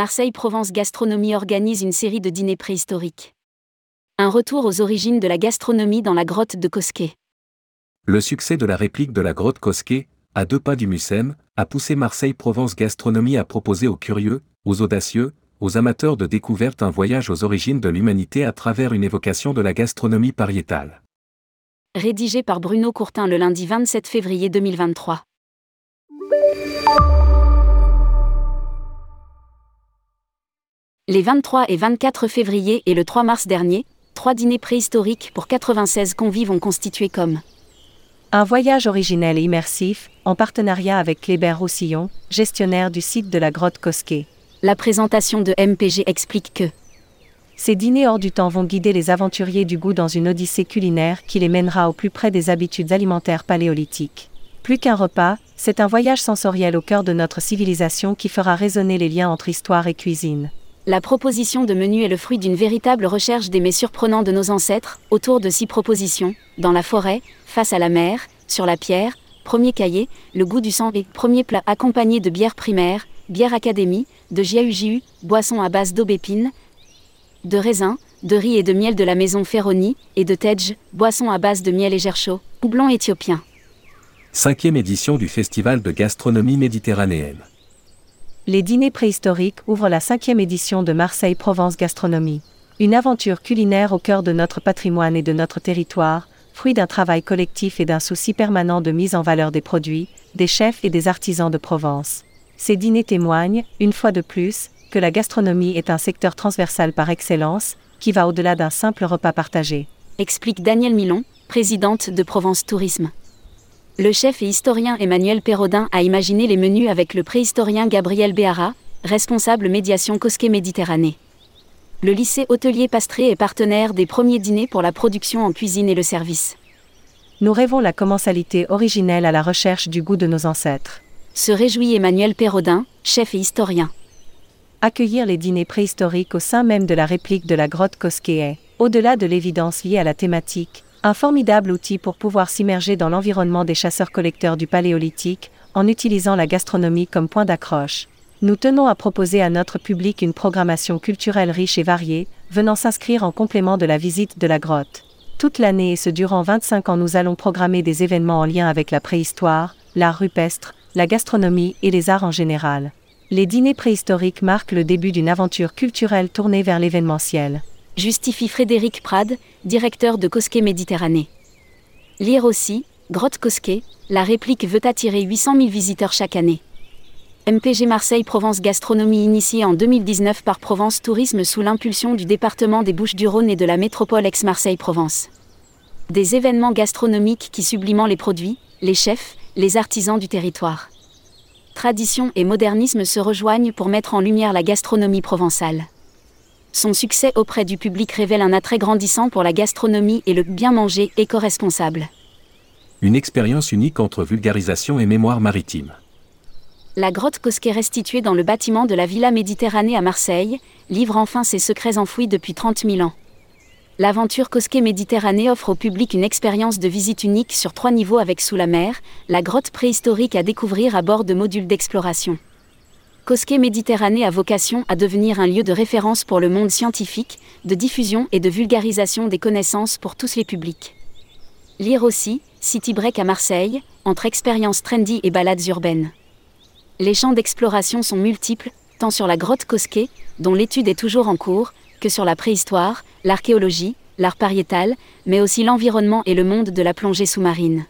Marseille Provence Gastronomie organise une série de dîners préhistoriques. Un retour aux origines de la gastronomie dans la grotte de Cosquet. Le succès de la réplique de la grotte Cosquet, à deux pas du Mucem, a poussé Marseille Provence Gastronomie à proposer aux curieux, aux audacieux, aux amateurs de découverte un voyage aux origines de l'humanité à travers une évocation de la gastronomie pariétale. Rédigé par Bruno Courtin le lundi 27 février 2023. Les 23 et 24 février et le 3 mars dernier, trois dîners préhistoriques pour 96 convives ont constitué comme un voyage originel et immersif, en partenariat avec Kléber Roussillon, gestionnaire du site de la grotte Cosquet. La présentation de MPG explique que ces dîners hors du temps vont guider les aventuriers du goût dans une odyssée culinaire qui les mènera au plus près des habitudes alimentaires paléolithiques. Plus qu'un repas, c'est un voyage sensoriel au cœur de notre civilisation qui fera résonner les liens entre histoire et cuisine. La proposition de menu est le fruit d'une véritable recherche des mets surprenants de nos ancêtres, autour de six propositions, dans la forêt, face à la mer, sur la pierre, premier cahier, le goût du sang et premier plat accompagné de bière primaire, bière académie, de jiu boisson à base d'aubépine, de raisin, de riz et de miel de la maison Ferroni, et de tej, boisson à base de miel et gerchot, blanc éthiopien. Cinquième édition du Festival de gastronomie méditerranéenne. Les dîners préhistoriques ouvrent la cinquième édition de Marseille Provence Gastronomie. Une aventure culinaire au cœur de notre patrimoine et de notre territoire, fruit d'un travail collectif et d'un souci permanent de mise en valeur des produits, des chefs et des artisans de Provence. Ces dîners témoignent, une fois de plus, que la gastronomie est un secteur transversal par excellence, qui va au-delà d'un simple repas partagé. Explique Daniel Milon, présidente de Provence Tourisme. Le chef et historien Emmanuel Perrodin a imaginé les menus avec le préhistorien Gabriel Béara, responsable médiation Cosquet Méditerranée. Le lycée hôtelier Pastré est partenaire des premiers dîners pour la production en cuisine et le service. Nous rêvons la commensalité originelle à la recherche du goût de nos ancêtres. Se réjouit Emmanuel Perrodin, chef et historien. Accueillir les dîners préhistoriques au sein même de la réplique de la grotte Cosquet est, au-delà de l'évidence liée à la thématique, un formidable outil pour pouvoir s'immerger dans l'environnement des chasseurs-collecteurs du Paléolithique, en utilisant la gastronomie comme point d'accroche. Nous tenons à proposer à notre public une programmation culturelle riche et variée, venant s'inscrire en complément de la visite de la grotte. Toute l'année et ce durant 25 ans nous allons programmer des événements en lien avec la préhistoire, l'art rupestre, la gastronomie et les arts en général. Les dîners préhistoriques marquent le début d'une aventure culturelle tournée vers l'événementiel justifie Frédéric Prade, directeur de Cosquet Méditerranée. Lire aussi, Grotte Cosquet, la réplique veut attirer 800 000 visiteurs chaque année. MPG Marseille Provence Gastronomie initiée en 2019 par Provence Tourisme sous l'impulsion du département des Bouches-du-Rhône et de la métropole ex-Marseille Provence. Des événements gastronomiques qui sublimant les produits, les chefs, les artisans du territoire. Tradition et modernisme se rejoignent pour mettre en lumière la gastronomie provençale. Son succès auprès du public révèle un attrait grandissant pour la gastronomie et le bien manger éco-responsable. Une expérience unique entre vulgarisation et mémoire maritime. La grotte Cosquet restituée dans le bâtiment de la Villa Méditerranée à Marseille, livre enfin ses secrets enfouis depuis 30 000 ans. L'aventure Cosquet Méditerranée offre au public une expérience de visite unique sur trois niveaux avec sous la mer, la grotte préhistorique à découvrir à bord de modules d'exploration. Cosquet Méditerranée a vocation à devenir un lieu de référence pour le monde scientifique, de diffusion et de vulgarisation des connaissances pour tous les publics. Lire aussi, City Break à Marseille, entre expériences trendy et balades urbaines. Les champs d'exploration sont multiples, tant sur la grotte Cosquet, dont l'étude est toujours en cours, que sur la préhistoire, l'archéologie, l'art pariétal, mais aussi l'environnement et le monde de la plongée sous-marine.